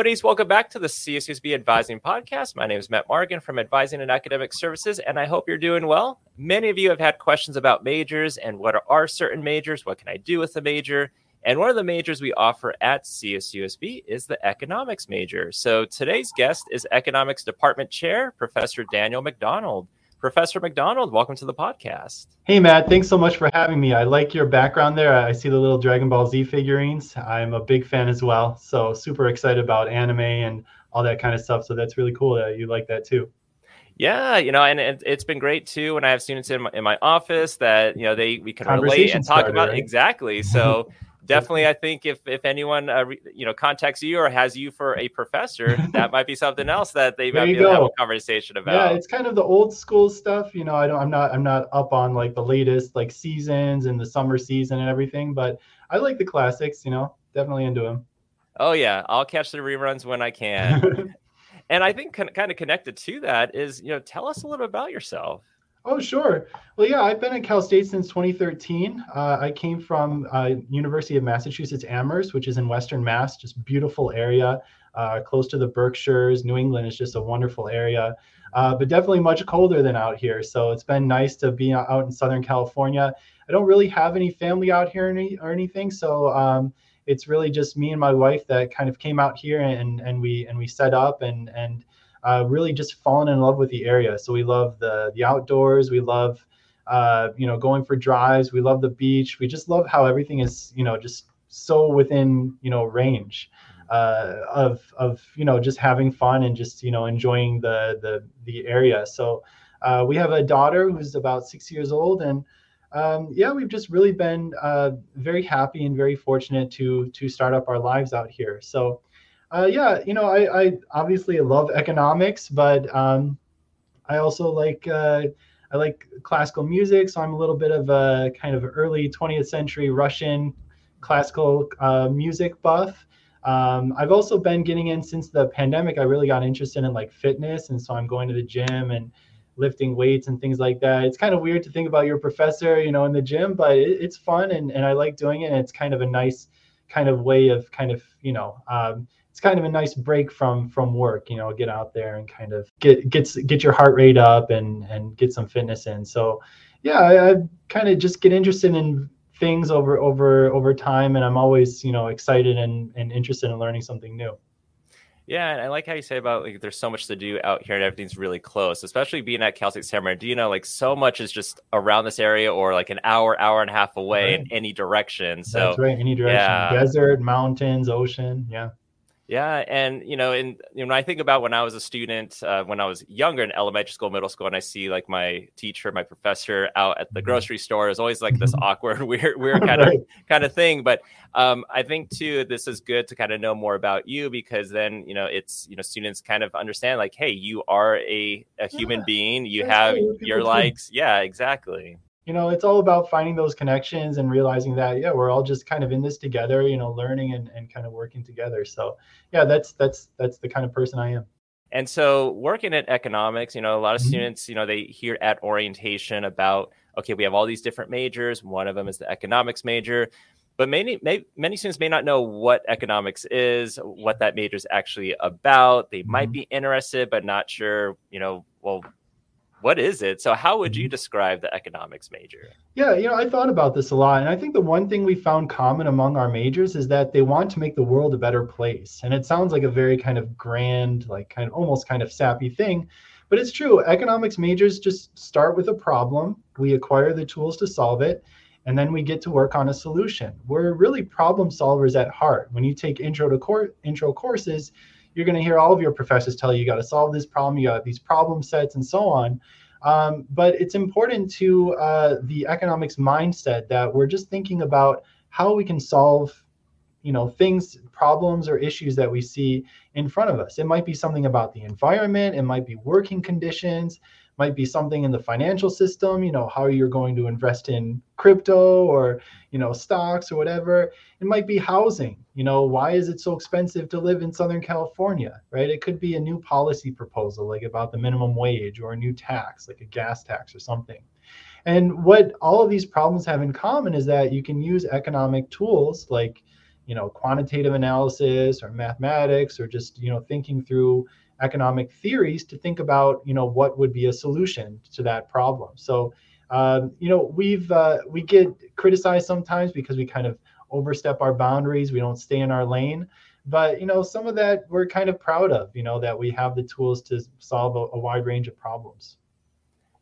Toadies. Welcome back to the CSUSB Advising Podcast. My name is Matt Morgan from Advising and Academic Services, and I hope you're doing well. Many of you have had questions about majors and what are certain majors? What can I do with a major? And one of the majors we offer at CSUSB is the economics major. So today's guest is Economics Department Chair, Professor Daniel McDonald. Professor McDonald, welcome to the podcast. Hey, Matt. Thanks so much for having me. I like your background there. I see the little Dragon Ball Z figurines. I'm a big fan as well. So, super excited about anime and all that kind of stuff. So, that's really cool that you like that too. Yeah, you know, and it, has been great too when I have students in my, in my office that you know they we can relate and talk starter, about right? exactly. So definitely, I think if if anyone uh, you know contacts you or has you for a professor, that might be something else that they might be able to have a conversation about. Yeah, it's kind of the old school stuff. You know, I don't, I'm not, I'm not up on like the latest like seasons and the summer season and everything, but I like the classics. You know, definitely into them. Oh yeah, I'll catch the reruns when I can. and I think kind of connected to that is, you know, tell us a little about yourself. Oh, sure. Well, yeah, I've been at Cal State since 2013. Uh, I came from uh, University of Massachusetts Amherst, which is in Western Mass, just beautiful area, uh, close to the Berkshires. New England is just a wonderful area, uh, but definitely much colder than out here. So it's been nice to be out in Southern California. I don't really have any family out here any or anything, so um, it's really just me and my wife that kind of came out here and and we and we set up and and uh, really just fallen in love with the area. So we love the the outdoors. We love uh, you know going for drives. We love the beach. We just love how everything is you know just so within you know range uh, of of you know just having fun and just you know enjoying the the the area. So uh, we have a daughter who's about six years old and. Um, yeah, we've just really been uh, very happy and very fortunate to to start up our lives out here. So uh, yeah, you know, I, I obviously love economics, but um, I also like uh, I like classical music. So I'm a little bit of a kind of early 20th century Russian classical uh, music buff. Um, I've also been getting in since the pandemic. I really got interested in like fitness, and so I'm going to the gym and lifting weights and things like that. It's kind of weird to think about your professor, you know, in the gym, but it, it's fun and, and I like doing it. And it's kind of a nice kind of way of kind of, you know, um, it's kind of a nice break from from work you know get out there and kind of get gets get your heart rate up and and get some fitness in so yeah i, I kind of just get interested in things over over over time and i'm always you know excited and and interested in learning something new yeah, and I like how you say about like there's so much to do out here and everything's really close, especially being at Cal State San Bernardino. Like so much is just around this area or like an hour, hour and a half away right. in any direction. So that's right, any direction. Yeah. Desert, mountains, ocean. Yeah. Yeah, and you know, and you know, when I think about when I was a student, uh, when I was younger in elementary school, middle school, and I see like my teacher, my professor out at the mm-hmm. grocery store, is always like this mm-hmm. awkward, weird, weird kind of kind of thing. But um, I think too, this is good to kind of know more about you because then you know, it's you know, students kind of understand like, hey, you are a a human yeah. being, you have your likes, yeah, exactly you know it's all about finding those connections and realizing that yeah we're all just kind of in this together you know learning and, and kind of working together. So yeah that's that's that's the kind of person i am. And so working at economics you know a lot of mm-hmm. students you know they hear at orientation about okay we have all these different majors. One of them is the economics major. But many may, many students may not know what economics is what that major is actually about. They mm-hmm. might be interested but not sure you know well what is it? So, how would you mm-hmm. describe the economics major? Yeah, you know, I thought about this a lot. And I think the one thing we found common among our majors is that they want to make the world a better place. And it sounds like a very kind of grand, like kind of almost kind of sappy thing. But it's true. Economics majors just start with a problem, we acquire the tools to solve it, and then we get to work on a solution. We're really problem solvers at heart. When you take intro to cor- intro courses, you're going to hear all of your professors tell you you got to solve this problem, you got these problem sets, and so on. Um, but it's important to uh, the economics mindset that we're just thinking about how we can solve you know things problems or issues that we see in front of us it might be something about the environment it might be working conditions might be something in the financial system you know how you're going to invest in crypto or you know stocks or whatever. It might be housing you know why is it so expensive to live in southern california right? It could be a new policy proposal like about the minimum wage or a new tax like a gas tax or something. And what all of these problems have in common is that you can use economic tools like you know quantitative analysis or mathematics or just you know thinking through economic theories to think about you know what would be a solution to that problem so um, you know we've uh, we get criticized sometimes because we kind of overstep our boundaries we don't stay in our lane but you know some of that we're kind of proud of you know that we have the tools to solve a, a wide range of problems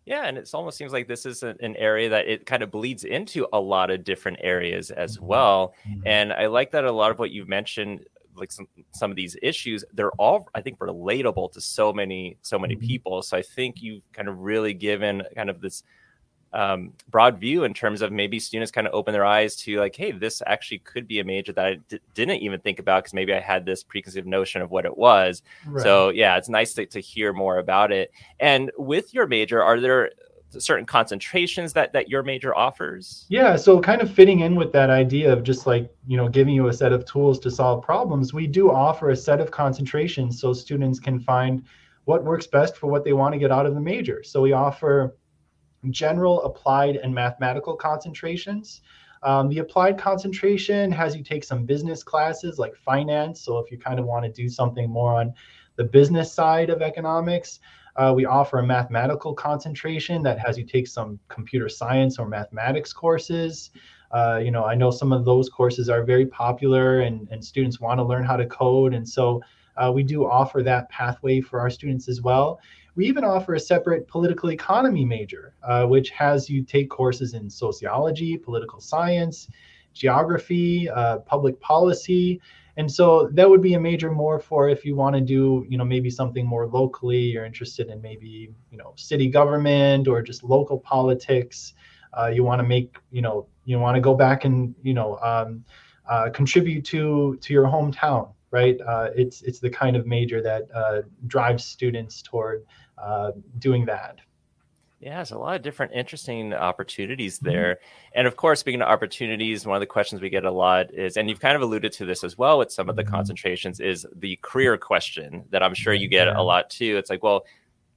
yeah, and it almost seems like this is an area that it kind of bleeds into a lot of different areas as mm-hmm. well. Mm-hmm. And I like that a lot of what you've mentioned, like some some of these issues, they're all I think relatable to so many so many mm-hmm. people. So I think you've kind of really given kind of this um, broad view in terms of maybe students kind of open their eyes to like, hey, this actually could be a major that I d- didn't even think about because maybe I had this preconceived notion of what it was. Right. So yeah, it's nice to, to hear more about it. And with your major, are there certain concentrations that that your major offers? Yeah, so kind of fitting in with that idea of just like, you know, giving you a set of tools to solve problems, we do offer a set of concentrations so students can find what works best for what they want to get out of the major. So we offer general, applied, and mathematical concentrations. Um, the applied concentration has you take some business classes like finance. So if you kind of want to do something more on the business side of economics, uh, we offer a mathematical concentration that has you take some computer science or mathematics courses. Uh, you know, I know some of those courses are very popular and, and students want to learn how to code. And so uh, we do offer that pathway for our students as well. We even offer a separate political economy major, uh, which has you take courses in sociology, political science, geography, uh, public policy. And so that would be a major more for if you want to do, you know, maybe something more locally, you're interested in maybe, you know, city government or just local politics. Uh, you want to make, you know, you want to go back and, you know, um, uh, contribute to to your hometown right? Uh, it's it's the kind of major that uh, drives students toward uh, doing that. Yeah, there's a lot of different interesting opportunities mm-hmm. there. Mm-hmm. And of course, speaking of opportunities, one of the questions we get a lot is, and you've kind of alluded to this as well with some of the mm-hmm. concentrations, is the career question that I'm sure you get a lot too. It's like, well,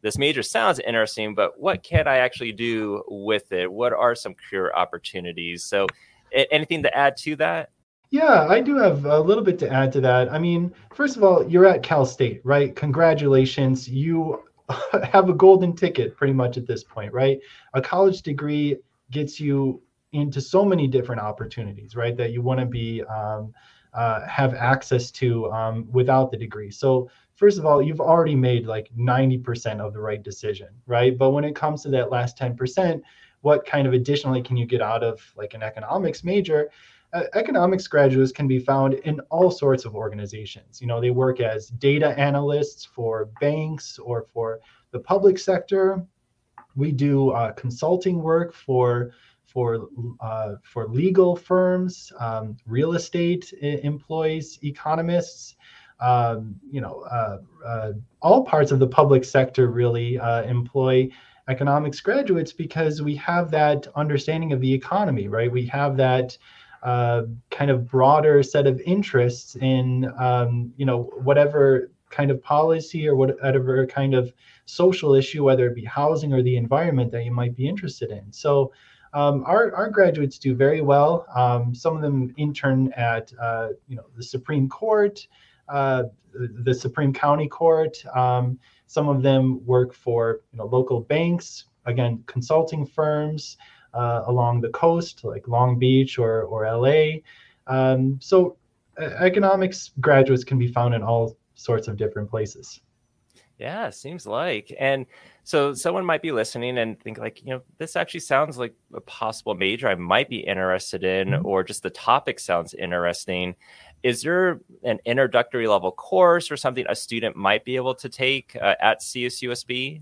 this major sounds interesting, but what can I actually do with it? What are some career opportunities? So, anything to add to that? Yeah, I do have a little bit to add to that. I mean, first of all, you're at Cal State, right? Congratulations. You have a golden ticket pretty much at this point, right? A college degree gets you into so many different opportunities, right? That you want to be um, uh, have access to um, without the degree. So first of all, you've already made like 90% of the right decision, right? But when it comes to that last 10%, what kind of additionally can you get out of like an economics major? Uh, economics graduates can be found in all sorts of organizations. You know, they work as data analysts for banks or for the public sector. We do uh, consulting work for for uh, for legal firms, um, real estate employees, economists. Um, you know, uh, uh, all parts of the public sector really employ economics graduates because we have that understanding of the economy, right? We have that kind of broader set of interests in um, you know whatever kind of policy or whatever kind of social issue, whether it be housing or the environment that you might be interested in. So um, our, our graduates do very well. Um, some of them intern at uh, you know the Supreme Court, uh, the Supreme County Court. Um, some of them work for you know local banks, again consulting firms uh, along the coast, like Long Beach or or LA. Um, so uh, economics graduates can be found in all sorts of different places. Yeah, seems like. And so someone might be listening and think like, you know, this actually sounds like a possible major I might be interested in, mm-hmm. or just the topic sounds interesting. Is there an introductory level course or something a student might be able to take uh, at CSUSB?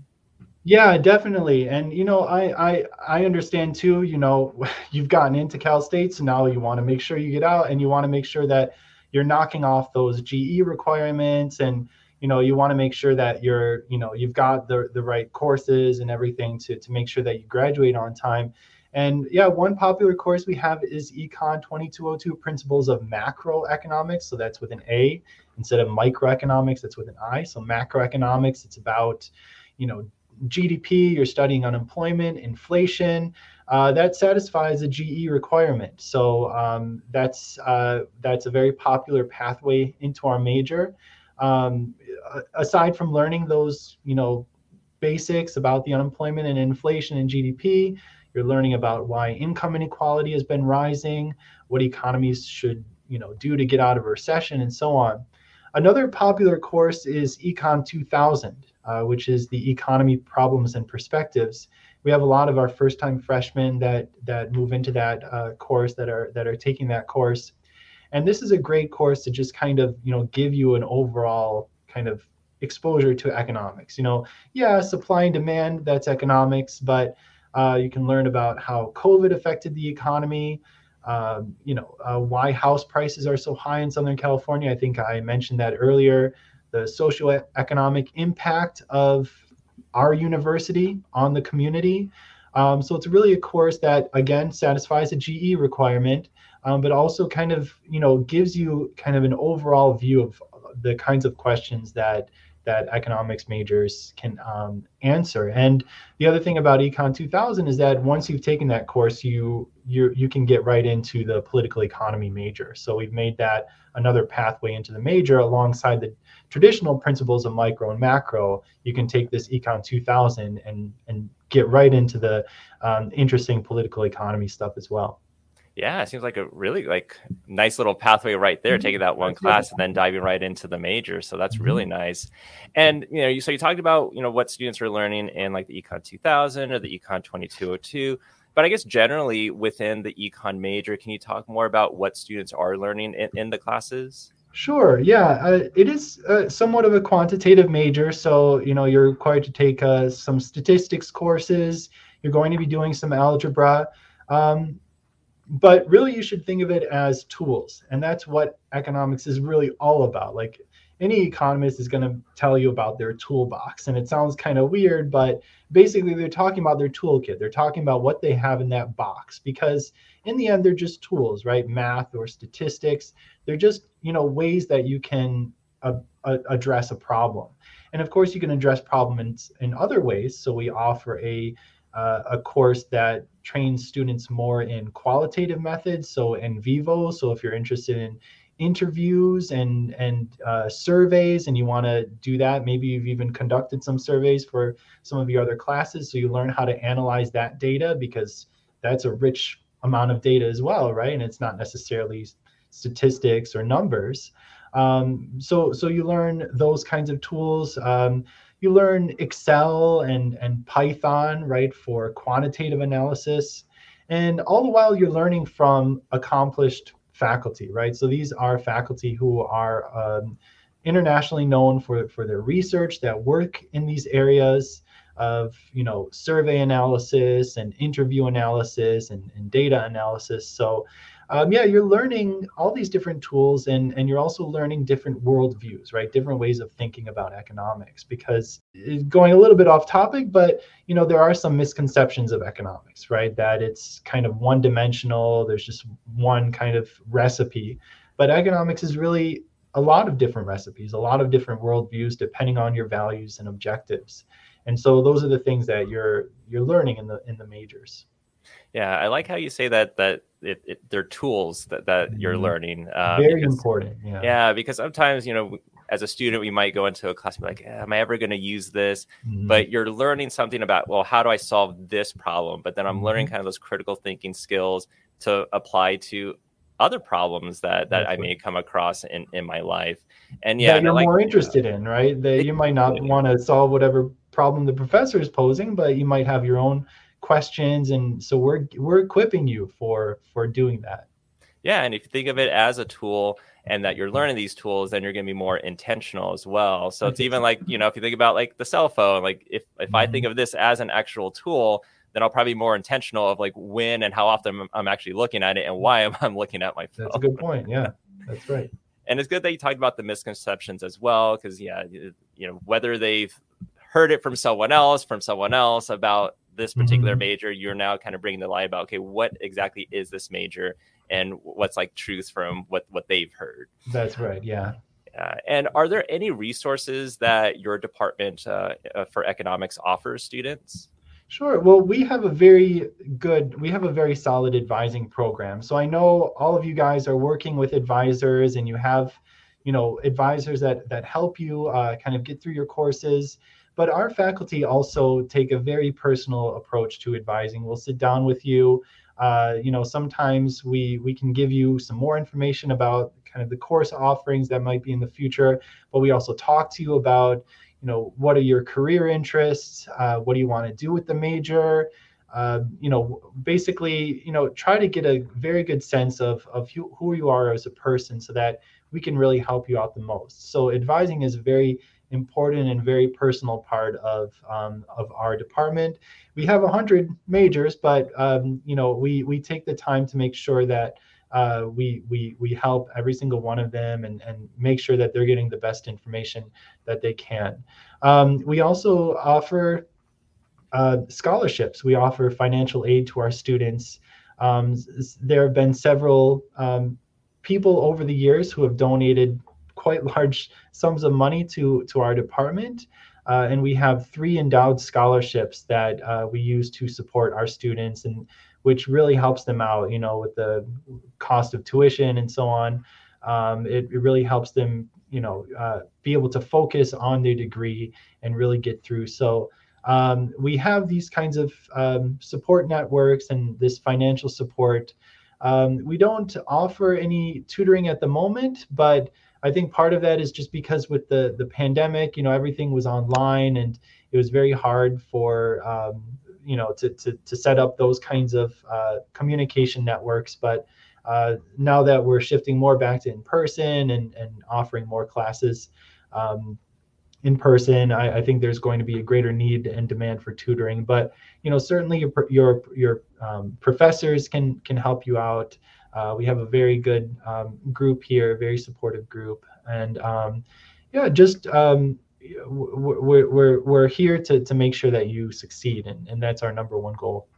Yeah, definitely. And you know, I I I understand too, you know, you've gotten into Cal State, so now you want to make sure you get out and you want to make sure that you're knocking off those GE requirements and you know, you want to make sure that you're, you know, you've got the the right courses and everything to to make sure that you graduate on time. And yeah, one popular course we have is Econ 2202 Principles of Macroeconomics. So that's with an A instead of microeconomics, that's with an I. So macroeconomics, it's about, you know, GDP, you're studying unemployment, inflation. Uh, that satisfies a GE requirement. So um, that's uh, that's a very popular pathway into our major. Um, aside from learning those, you know, basics about the unemployment and inflation and GDP, you're learning about why income inequality has been rising, what economies should, you know, do to get out of recession, and so on. Another popular course is Econ 2000, uh, which is the economy problems and perspectives. We have a lot of our first-time freshmen that that move into that uh, course that are that are taking that course, and this is a great course to just kind of you know give you an overall kind of exposure to economics. You know, yeah, supply and demand that's economics, but uh, you can learn about how COVID affected the economy. Um, you know, uh, why house prices are so high in Southern California. I think I mentioned that earlier. The socioeconomic impact of our university on the community. Um, so it's really a course that again satisfies a GE requirement, um, but also kind of you know gives you kind of an overall view of the kinds of questions that that economics majors can um, answer. And the other thing about Econ 2000 is that once you've taken that course, you you you can get right into the political economy major. So we've made that another pathway into the major alongside the traditional principles of micro and macro. You can take this Econ 2000 and and get right into the um, interesting political economy stuff as well. Yeah, it seems like a really like nice little pathway right there, mm-hmm. taking that one class and then diving right into the major. So that's mm-hmm. really nice. And you know, you so you talked about you know what students are learning in like the Econ 2000 or the Econ 2202. But I guess generally within the econ major, can you talk more about what students are learning in, in the classes? Sure. Yeah, uh, it is uh, somewhat of a quantitative major. So you know you're required to take uh, some statistics courses. You're going to be doing some algebra. Um, but really you should think of it as tools. And that's what economics is really all about. Like any economist is going to tell you about their toolbox. And it sounds kind of weird but basically they're talking about their toolkit. They're talking about what they have in that box because in the end they're just tools right? Math or statistics. They're just you know ways that you can address a problem. And of course you can address problems in, in other ways. So we offer a uh, a course that trains students more in qualitative methods, so NVivo. So if you're interested in interviews and and uh, surveys, and you want to do that, maybe you've even conducted some surveys for some of your other classes, so you learn how to analyze that data because that's a rich amount of data as well, right? And it's not necessarily statistics or numbers. Um, so so you learn those kinds of tools. Um, you learn Excel and, and Python, right, for quantitative analysis. And all the while, you're learning from accomplished faculty, right? So these are faculty who are um, internationally known for, for their research that work in these areas of you know survey analysis and interview analysis and, and data analysis so um, yeah, you're learning all these different tools and, and you're also learning different worldviews, right? Different ways of thinking about economics because going a little bit off topic, but you know, there are some misconceptions of economics, right? That it's kind of one dimensional, there's just one kind of recipe. But economics is really a lot of different recipes, a lot of different worldviews depending on your values and objectives. And so those are the things that you're you're learning in the in the majors. Yeah, I like how you say that that it, it they're tools that, that you're mm-hmm. learning. Uh, Very because, important. Yeah. Yeah, because sometimes you know, as a student, we might go into a class and be like, "Am I ever going to use this?" Mm-hmm. But you're learning something about, well, how do I solve this problem? But then I'm mm-hmm. learning kind of those critical thinking skills to apply to other problems that that I may come across in in my life. And yeah, that you're like, more interested in, right? That you might not want to solve whatever problem the professor is posing, but you might have your own questions and so we're we're equipping you for for doing that yeah and if you think of it as a tool and that you're learning these tools then you're going to be more intentional as well so it's even like you know if you think about like the cell phone like if if mm-hmm. i think mm-hmm. of this as an actual tool then i'll probably be more intentional of like when and how often i'm actually looking at it and why am i looking at my phone that's a good point yeah that's right and it's good that you talked about the misconceptions as well because yeah you know whether they've heard it from someone else from someone else about this particular mm-hmm. major, you're now kind of bringing the light about okay, what exactly is this major, and what's like truth from what what they've heard. That's right. Yeah. Uh, and are there any resources that your department uh, uh, for economics offers students? Sure. Well, we have a very good, we have a very solid advising program. So I know all of you guys are working with advisors, and you have, you know, advisors that that help you uh, kind of get through your courses. But our faculty also take a very personal approach to advising. We'll sit down with you. Uh, you know, sometimes we we can give you some more information about kind of the course offerings that might be in the future, but we also talk to you about you know what are your career interests uh, what do you want to do with the major uh, you know basically you know try to get a very good sense of of who, who you are as a person so that we can really help you out the most so advising is a very important and very personal part of um, of our department we have 100 majors but um, you know we we take the time to make sure that uh, we we we help every single one of them and and make sure that they're getting the best information that they can. Um, we also offer uh, scholarships. We offer financial aid to our students. Um, there have been several um, people over the years who have donated quite large sums of money to to our department. Uh, and we have three endowed scholarships that uh, we use to support our students and which really helps them out, you know, with the cost of tuition and so on. Um, it, it, really helps them, you know, uh, be able to focus on their degree and really get through. So um, we have these kinds of um, support networks and this financial support. Um, we don't offer any tutoring at the moment, but I think part of that is just because with the the pandemic, you know, everything was online and it was very hard for um, you know to, to, to set up those kinds of uh, communication networks. But uh, now that we're shifting more back to in person and, and offering more classes um, in person I, I, think there's going to be a greater need and demand for tutoring. But you know certainly your your your um, professors can can help you out uh, we have a very good um, group here a very supportive group and um, yeah just um, we're, we're, we're here to, to make sure that you succeed and, and that's our number one goal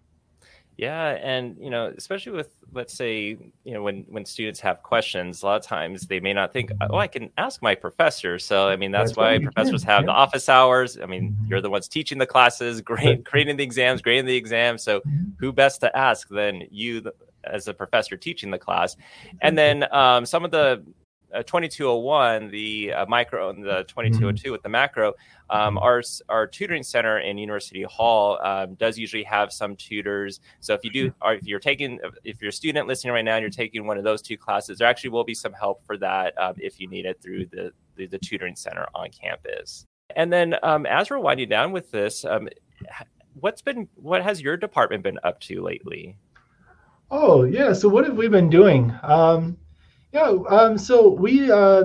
yeah and you know especially with let's say you know when when students have questions a lot of times they may not think oh i can ask my professor so i mean that's, that's why professors can. have yeah. the office hours i mean mm-hmm. you're the ones teaching the classes creating the exams grading the exams so mm-hmm. who best to ask than you as a professor teaching the class and then um, some of the uh, 2201, the uh, micro, and the 2202 mm-hmm. with the macro, um, our our tutoring center in University Hall um, does usually have some tutors. So if you do, or if you're taking, if you're a student listening right now and you're taking one of those two classes, there actually will be some help for that um, if you need it through the, the, the tutoring center on campus. And then um, as we're winding down with this, um, what's been what has your department been up to lately? Oh yeah, so what have we been doing? Um, yeah, um, so we uh,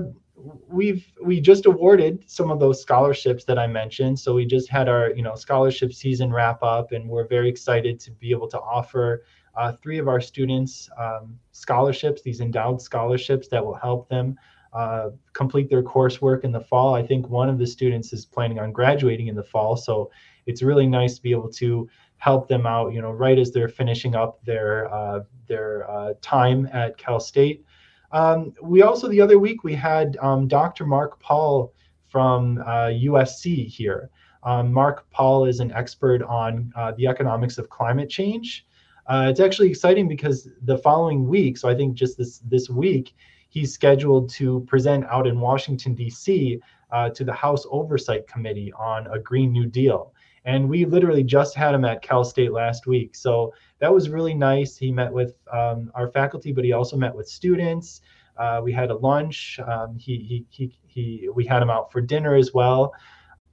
we've we just awarded some of those scholarships that I mentioned. So we just had our you know scholarship season wrap up, and we're very excited to be able to offer uh, three of our students um, scholarships, these endowed scholarships that will help them uh, complete their coursework in the fall. I think one of the students is planning on graduating in the fall, so it's really nice to be able to help them out. You know, right as they're finishing up their uh, their uh, time at Cal State. Um, we also, the other week, we had um, Dr. Mark Paul from uh, USC here. Um, Mark Paul is an expert on uh, the economics of climate change. Uh, it's actually exciting because the following week, so I think just this this week, he's scheduled to present out in Washington D.C. Uh, to the House Oversight Committee on a Green New Deal. And we literally just had him at Cal State last week. So that was really nice. He met with um, our faculty, but he also met with students. Uh, we had a lunch. Um, he, he, he, he, we had him out for dinner as well.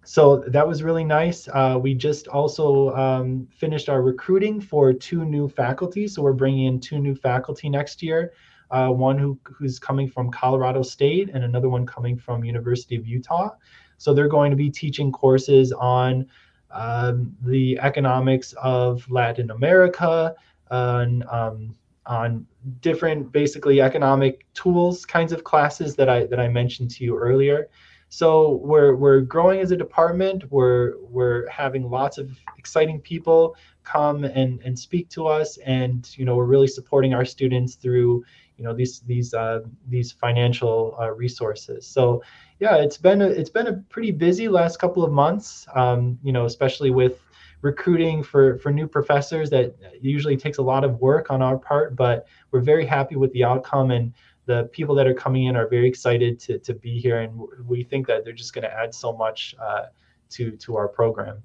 So that was really nice. Uh, we just also um, finished our recruiting for two new faculty. So we're bringing in two new faculty next year. Uh, one who, who's coming from Colorado State and another one coming from University of Utah. So they're going to be teaching courses on um, the economics of Latin America, on, um, on different basically economic tools kinds of classes that I that I mentioned to you earlier. So we're we're growing as a department. We're we're having lots of exciting people come and and speak to us, and you know we're really supporting our students through you know these these uh, these financial uh, resources. So yeah, it's been a, it's been a pretty busy last couple of months. Um, you know, especially with recruiting for for new professors that usually takes a lot of work on our part, but we're very happy with the outcome and the people that are coming in are very excited to, to be here and we think that they're just going to add so much uh, to to our program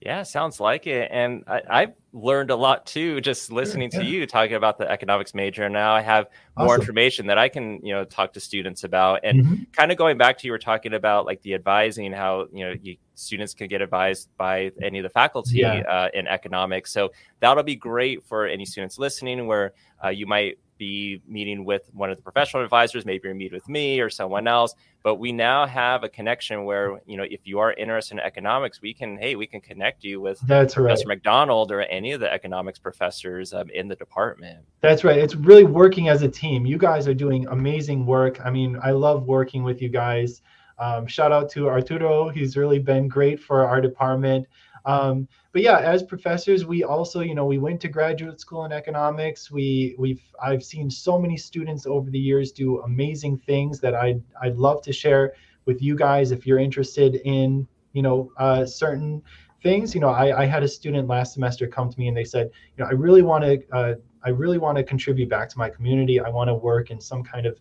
yeah, sounds like it. And I, have learned a lot too, just listening yeah. to you talking about the economics major. Now I have more awesome. information that I can, you know, talk to students about. And mm-hmm. kind of going back to you were talking about like the advising, how you know you, students can get advised by any of the faculty yeah. uh, in economics. So that'll be great for any students listening, where uh, you might be meeting with one of the professional advisors, maybe you meet with me or someone else. But we now have a connection where, you know, if you are interested in economics, we can, hey, we can connect you with That's Professor right. McDonald or any of the economics professors um, in the department. That's right. It's really working as a team. You guys are doing amazing work. I mean, I love working with you guys. Um, shout out to Arturo. He's really been great for our department. Um, but yeah, as professors, we also, you know, we went to graduate school in economics. We we've I've seen so many students over the years do amazing things that I'd I'd love to share with you guys if you're interested in, you know, uh, certain things. You know, I, I had a student last semester come to me and they said, you know, I really want to uh, I really want to contribute back to my community. I want to work in some kind of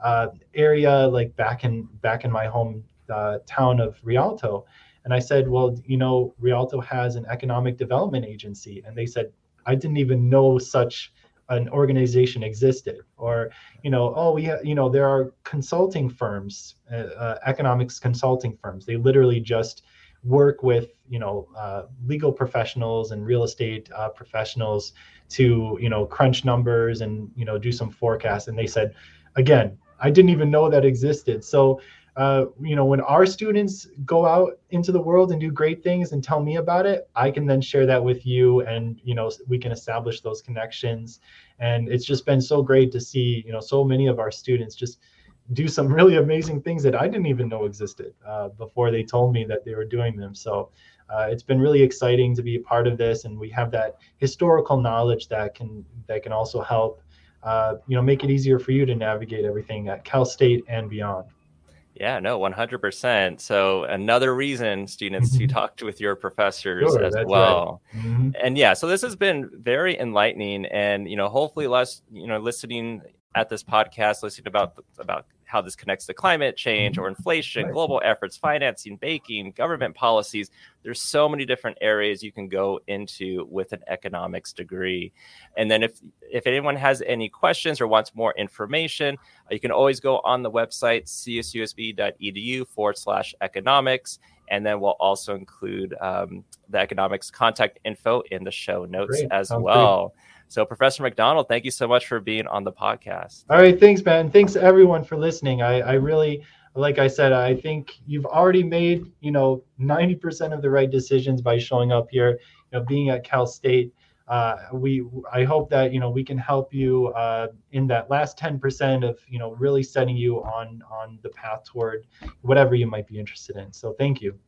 uh, area like back in back in my home uh, town of Rialto and I said, well, you know, Rialto has an economic development agency. And they said, I didn't even know such an organization existed. Or you know oh we ha- you know there are consulting firms uh, uh, economics consulting firms. They literally just work with you know uh, legal professionals and real estate uh, professionals to you know crunch numbers and you know do some forecasts. And they said again i didn't even know that existed. So uh, you know, when our students go out into the world and do great things and tell me about it, I can then share that with you, and you know, we can establish those connections. And it's just been so great to see, you know, so many of our students just do some really amazing things that I didn't even know existed uh, before they told me that they were doing them. So uh, it's been really exciting to be a part of this, and we have that historical knowledge that can that can also help, uh, you know, make it easier for you to navigate everything at Cal State and beyond. Yeah, no, 100%. So another reason students to talk with your professors sure, as well. Right. Mm-hmm. And yeah, so this has been very enlightening and you know, hopefully less, you know, listening at this podcast, listening about about how this connects to climate change or inflation, global efforts, financing, baking, government policies. There's so many different areas you can go into with an economics degree. And then if if anyone has any questions or wants more information, uh, you can always go on the website csusb.edu forward slash economics. And then we'll also include um, the economics contact info in the show notes Great. as Sounds well. Great. So, Professor McDonald, thank you so much for being on the podcast. All right, thanks, man. Thanks everyone for listening. I, I really, like I said, I think you've already made you know 90% of the right decisions by showing up here. You know, being at Cal State. Uh, we I hope that you know we can help you uh, in that last 10% of you know really setting you on on the path toward whatever you might be interested in. So thank you.